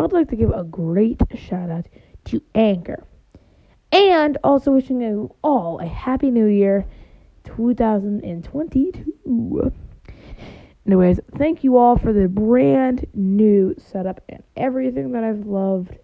I would like to give a great shout out to Anchor. And also wishing you all a happy new year 2022. Anyways, thank you all for the brand new setup and everything that I've loved.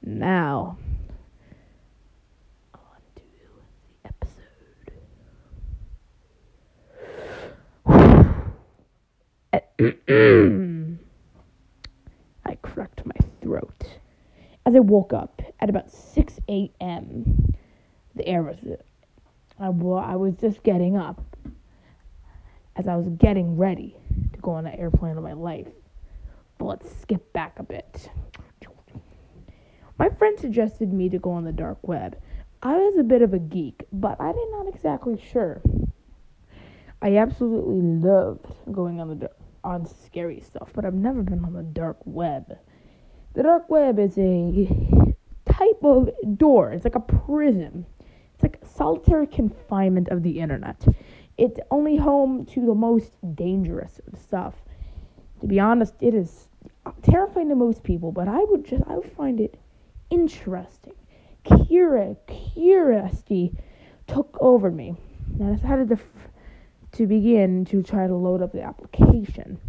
Now, on to the episode. I cracked my throat. As I woke up at about 6 a.m., the air was. I, I was just getting up as I was getting ready to go on an airplane of my life. But let's skip back a bit. My friend suggested me to go on the dark web. I was a bit of a geek, but I did not exactly sure. I absolutely loved going on the on scary stuff, but I've never been on the dark web. The dark web is a type of door. It's like a prison. It's like solitary confinement of the internet. It's only home to the most dangerous stuff. To be honest, it is terrifying to most people, but I would just I would find it interesting. Curiosity took over me, and I decided to to begin to try to load up the application.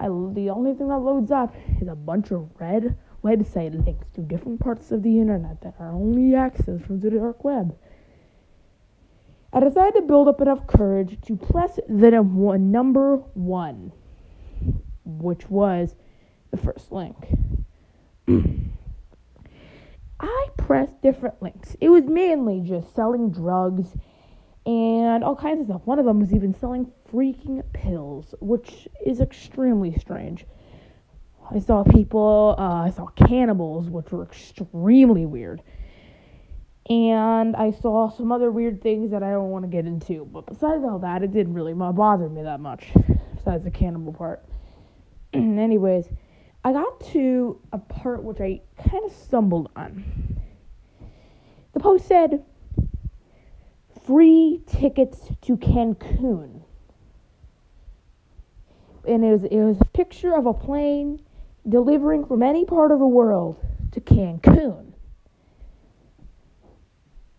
I, the only thing that loads up is a bunch of red website links to different parts of the internet that are only accessed from the dark web. I decided to build up enough courage to press the number one, which was the first link. I pressed different links. It was mainly just selling drugs and all kinds of stuff. One of them was even selling freaking pills, which is extremely strange. I saw people, uh, I saw cannibals, which were extremely weird. And I saw some other weird things that I don't want to get into. But besides all that, it didn't really bother me that much, besides the cannibal part. Anyways, I got to a part which I kind of stumbled on. The post said, free tickets to Cancun. And it was, it was a picture of a plane delivering from any part of the world to Cancun.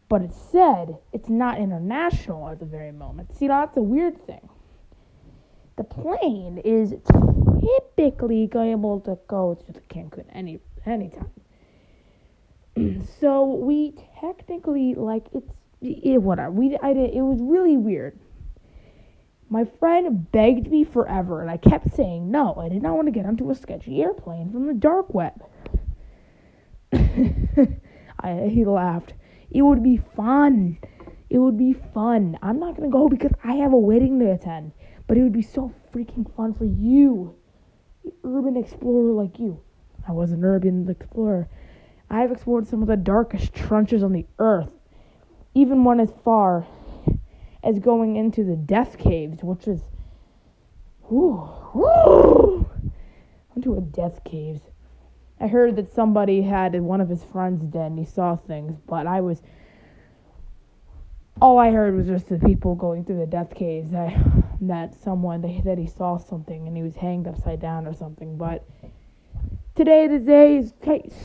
But it said it's not international at the very moment. See, that's a weird thing. The plane is typically able to go to the Cancun any anytime. so we technically like it's it, whatever. We I did it was really weird. My friend begged me forever, and I kept saying no. I did not want to get onto a sketchy airplane from the dark web. I, he laughed. It would be fun. It would be fun. I'm not gonna go because I have a wedding to attend, but it would be so freaking fun for you, the urban explorer like you. I was an urban explorer. I've explored some of the darkest trenches on the earth even one as far as going into the death caves, which is whoo, whoo, into a death caves. I heard that somebody had one of his friends dead and he saw things, but I was all I heard was just the people going through the death caves that that someone they, that he saw something and he was hanged upside down or something. But today, the day is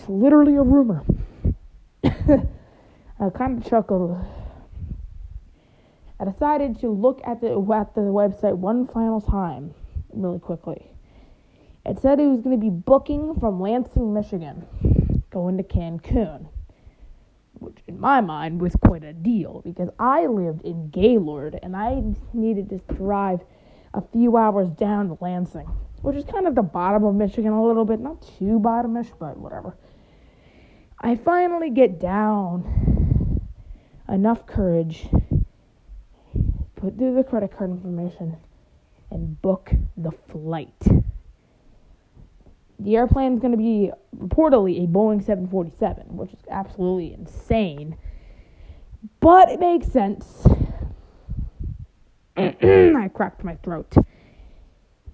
literally a rumor. I kind of chuckled. I decided to look at the at the website one final time, really quickly. It said it was going to be booking from Lansing, Michigan, going to Cancun, which in my mind was quite a deal because I lived in Gaylord and I needed to drive a few hours down to Lansing, which is kind of the bottom of Michigan a little bit, not too bottomish, but whatever. I finally get down enough courage, put through the credit card information, and book the flight. The airplane is going to be reportedly a Boeing 747, which is absolutely insane. But it makes sense. I cracked my throat.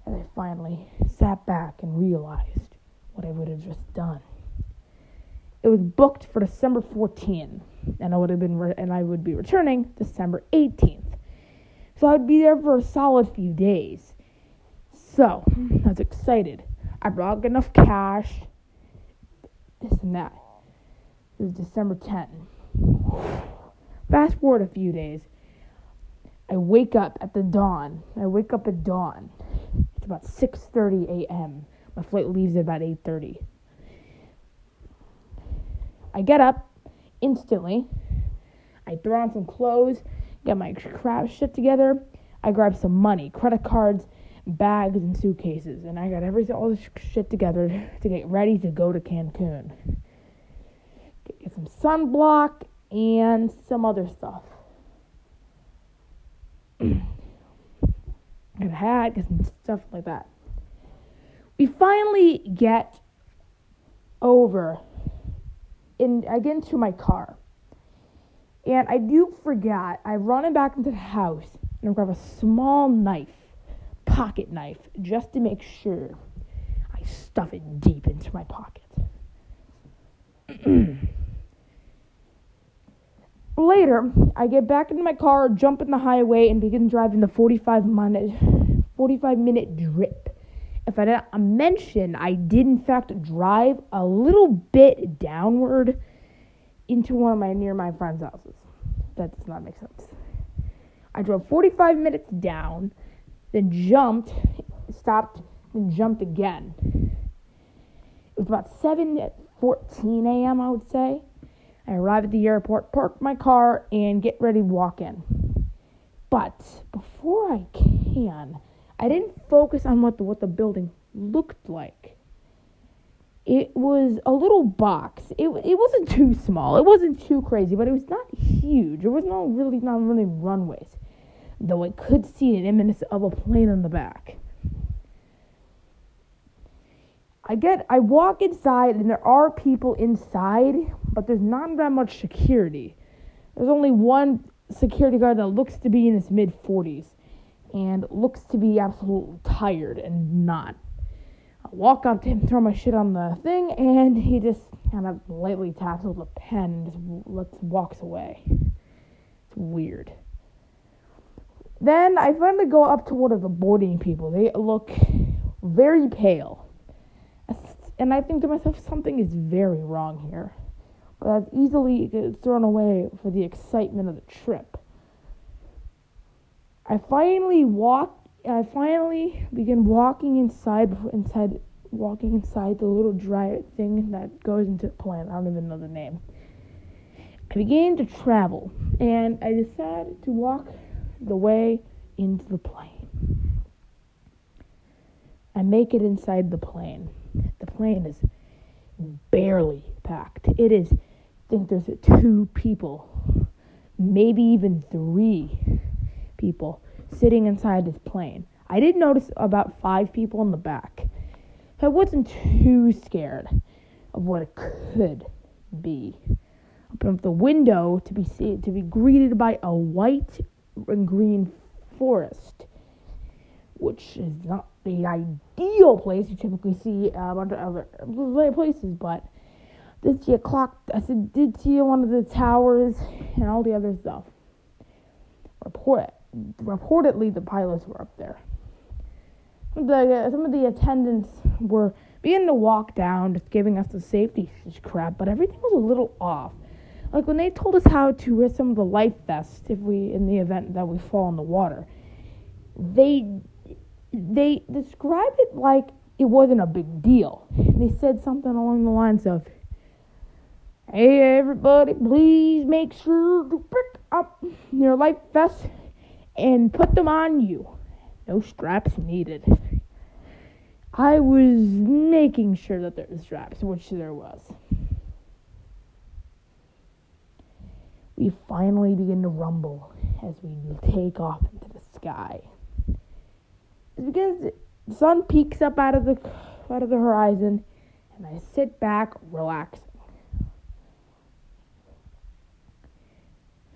And I finally sat back and realized what I would have just done. It was booked for December 14th and I would have been re- and I would be returning December 18th. So I would be there for a solid few days. So I was excited. I brought enough cash this and that. It was December 10. Fast forward a few days. I wake up at the dawn. I wake up at dawn. It's about 6:30 a.m. My flight leaves at about 8:30. I get up instantly. I throw on some clothes, get my crap shit together. I grab some money, credit cards, bags, and suitcases, and I got everything, all this shit together to get ready to go to Cancun. Get some sunblock and some other stuff. get a hat, get some stuff like that. We finally get over and I get into my car. And I do forget, I run it back into the house and I grab a small knife, pocket knife, just to make sure I stuff it deep into my pocket. Later, I get back into my car, jump in the highway, and begin driving the 45 minute, 45 minute drip. If I didn't mention, I did in fact drive a little bit downward into one of my near my friend's houses. That does not make sense. I drove 45 minutes down, then jumped, stopped, then jumped again. It was about 7:14 a.m. I would say. I arrived at the airport, parked my car, and get ready to walk in. But before I can, I didn't focus on what the what the building looked like. It was a little box. It it wasn't too small. It wasn't too crazy, but it was not huge. There was no really not really runways, though I could see an imminence of a plane in the back. I get I walk inside and there are people inside, but there's not that much security. There's only one security guard that looks to be in his mid 40s and looks to be absolutely tired and not. I walk up to him, throw my shit on the thing, and he just kind of lightly taps with a pen and just walks away. It's weird. Then I finally go up to one of the boarding people. They look very pale. And I think to myself, something is very wrong here. But that's easily thrown away for the excitement of the trip. I finally walk. I finally begin walking inside, inside, walking inside the little dry thing that goes into the plant. I don't even know the name. I began to travel, and I decided to walk the way into the plane. I make it inside the plane. The plane is barely packed. It is, I think there's two people, maybe even three people sitting inside this plane. I did notice about five people in the back. I wasn't too scared of what it could be. Open up the window to be see, to be greeted by a white and green forest, which is not the ideal place you typically see a bunch of other places, but did see a clock. I said did see one of the towers and all the other stuff. Report reportedly the pilots were up there. The, uh, some of the attendants were beginning to walk down, just giving us the safety crap, but everything was a little off. Like when they told us how to wear some of the life vests if we in the event that we fall in the water, they they described it like it wasn't a big deal. They said something along the lines of, "Hey everybody, please make sure to pick up your life vest and put them on you. No straps needed. I was making sure that there were straps, which there was. We finally begin to rumble as we take off into the sky. It's because the sun peeks up out of the out of the horizon, and I sit back, relaxing.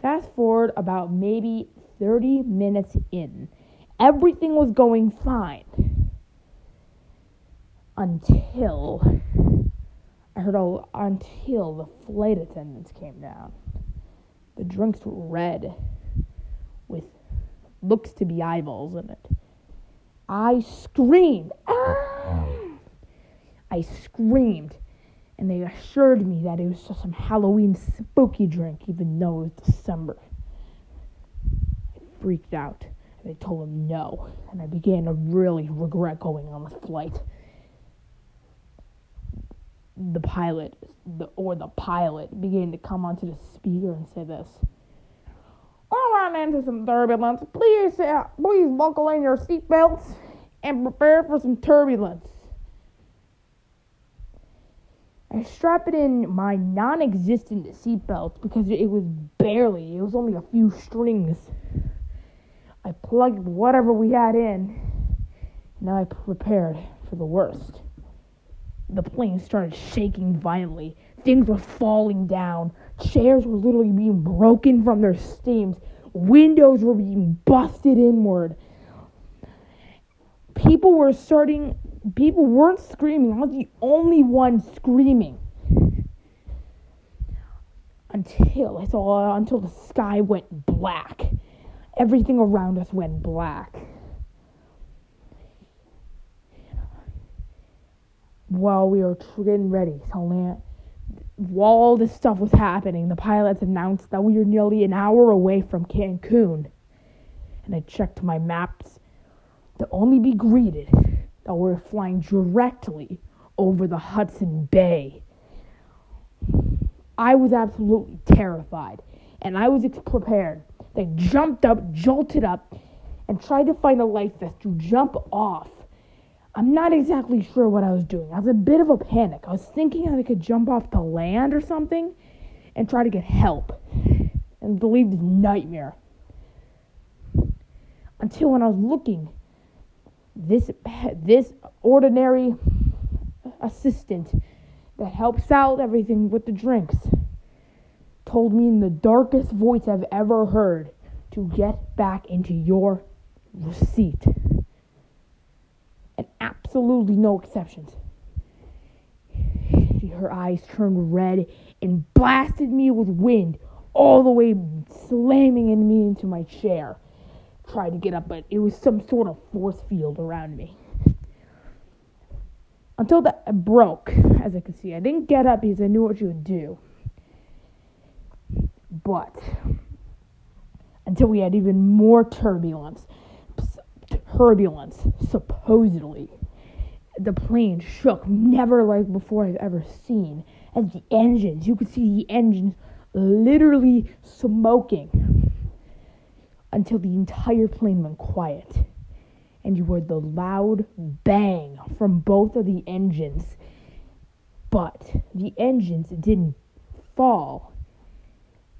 Fast forward about maybe 30 minutes in. Everything was going fine. Until I heard a, until the flight attendants came down. The drinks were red with looks to be eyeballs in it. I screamed. Ah! I screamed and they assured me that it was just some Halloween spooky drink, even though it was December. Freaked out, and I told him no, and I began to really regret going on the flight. The pilot, the, or the pilot, began to come onto the speaker and say this. All right, into some turbulence. Please, uh, please buckle in your seatbelts and prepare for some turbulence. I strapped in my non existent seatbelt because it was barely, it was only a few strings. I plugged whatever we had in. Now I prepared for the worst. The plane started shaking violently. Things were falling down. Chairs were literally being broken from their steams. Windows were being busted inward. People were starting people weren't screaming. I was the only one screaming. Until I saw until the sky went black. Everything around us went black. While we were getting ready to land, while all this stuff was happening, the pilots announced that we were nearly an hour away from Cancun. And I checked my maps to only be greeted that we're flying directly over the Hudson Bay. I was absolutely terrified, and I was prepared. They jumped up, jolted up, and tried to find a life vest to jump off. I'm not exactly sure what I was doing. I was a bit of a panic. I was thinking I could jump off to land or something and try to get help and believe this nightmare. Until when I was looking this this ordinary assistant that helps out everything with the drinks told me in the darkest voice I've ever heard to get back into your seat. And absolutely no exceptions. Her eyes turned red and blasted me with wind all the way slamming in me into my chair tried to get up, but it was some sort of force field around me. Until that broke, as I could see. I didn't get up because I knew what you would do. But until we had even more turbulence, turbulence, supposedly. The plane shook, never like before I've ever seen. As the engines, you could see the engines literally smoking until the entire plane went quiet and you heard the loud bang from both of the engines. But the engines didn't fall,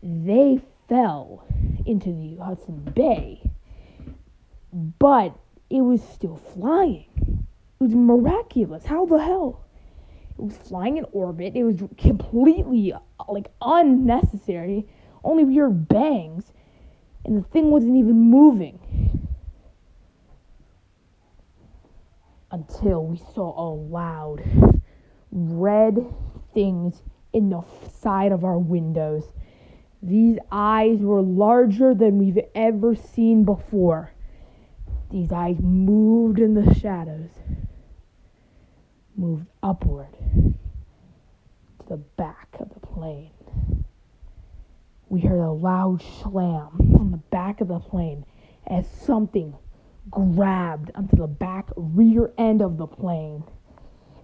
they fell into the Hudson Bay. But it was still flying. It was miraculous. How the hell? It was flying in orbit. It was completely like unnecessary. Only we heard bangs and the thing wasn't even moving. Until we saw a loud red things in the side of our windows. These eyes were larger than we've ever seen before. These eyes moved in the shadows, moved upward to the back of the plane we heard a loud slam on the back of the plane as something grabbed onto the back rear end of the plane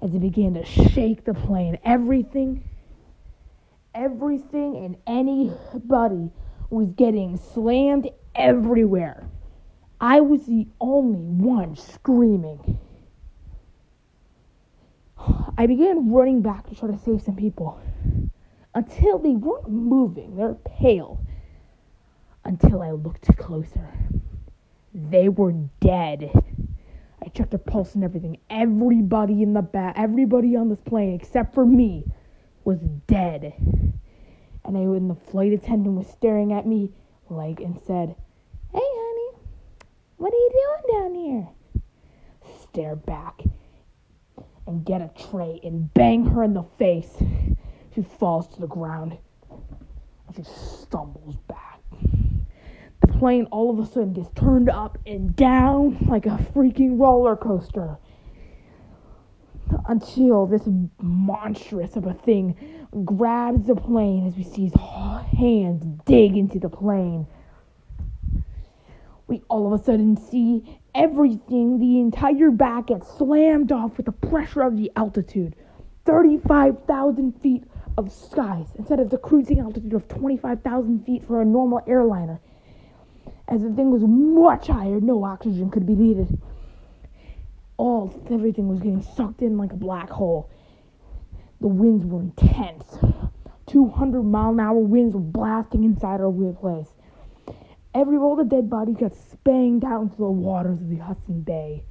as it began to shake the plane. Everything, everything, and anybody was getting slammed everywhere. I was the only one screaming. I began running back to try to save some people until they weren't moving. They're pale. Until I looked closer. They were dead. I checked their pulse and everything. Everybody in the back, everybody on this plane except for me was dead. And I, when the flight attendant was staring at me, like, and said, Hey, honey, what are you doing down here? Stare back and get a tray and bang her in the face. She falls to the ground and she stumbles back. The plane all of a sudden gets turned up and down like a freaking roller coaster. Until this monstrous of a thing grabs the plane as we see his hands dig into the plane. We all of a sudden see everything, the entire back gets slammed off with the pressure of the altitude. 35,000 feet of skies instead of the cruising altitude of 25,000 feet for a normal airliner. As the thing was much higher, no oxygen could be needed. All everything was getting sucked in like a black hole. The winds were intense. 200 mile an hour winds were blasting inside our weird place. Every all the dead bodies got spanged out into the waters of the Hudson Bay.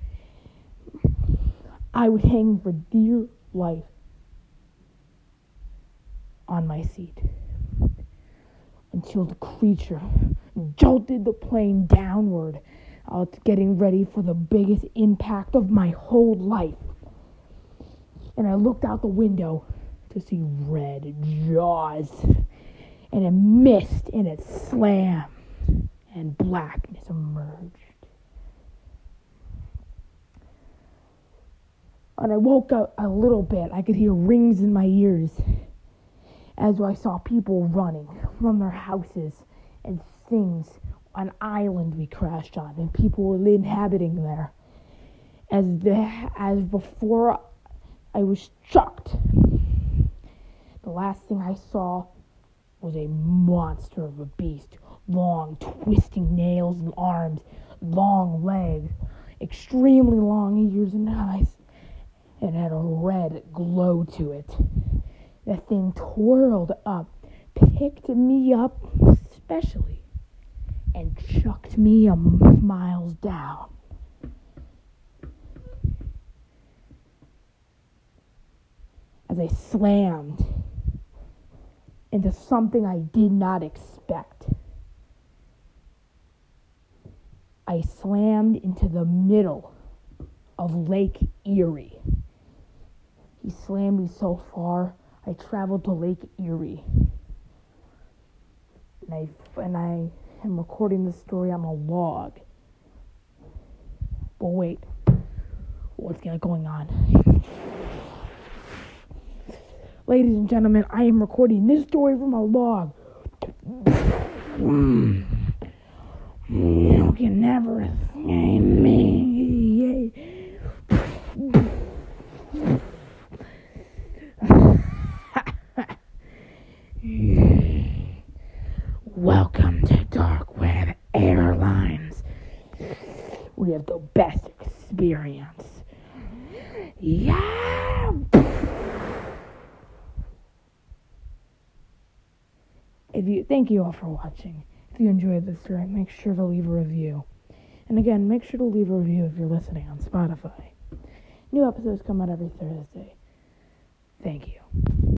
I was hanging for dear life on my seat until the creature jolted the plane downward, uh, getting ready for the biggest impact of my whole life. And I looked out the window to see red jaws, and it missed and it slammed, and blackness emerged. And I woke up a little bit. I could hear rings in my ears as I saw people running from their houses and things. An island we crashed on, and people were inhabiting there. As the as before, I was shocked. The last thing I saw was a monster of a beast, long, twisting nails and arms, long legs, extremely long ears and eyes, and had a red glow to it. That thing twirled up, picked me up specially, and chucked me a miles down. As I slammed into something I did not expect. I slammed into the middle of Lake Erie. He slammed me so far I traveled to Lake Erie. And I, and I am recording this story on a log. But wait, what's going on? Ladies and gentlemen, I am recording this story from a log. Hmm. You can never escape me. Welcome to Dark Web Airlines. We have the best experience. Yeah. If you thank you all for watching. If you enjoyed this story, make sure to leave a review. And again, make sure to leave a review if you're listening on Spotify. New episodes come out every Thursday. Thank you.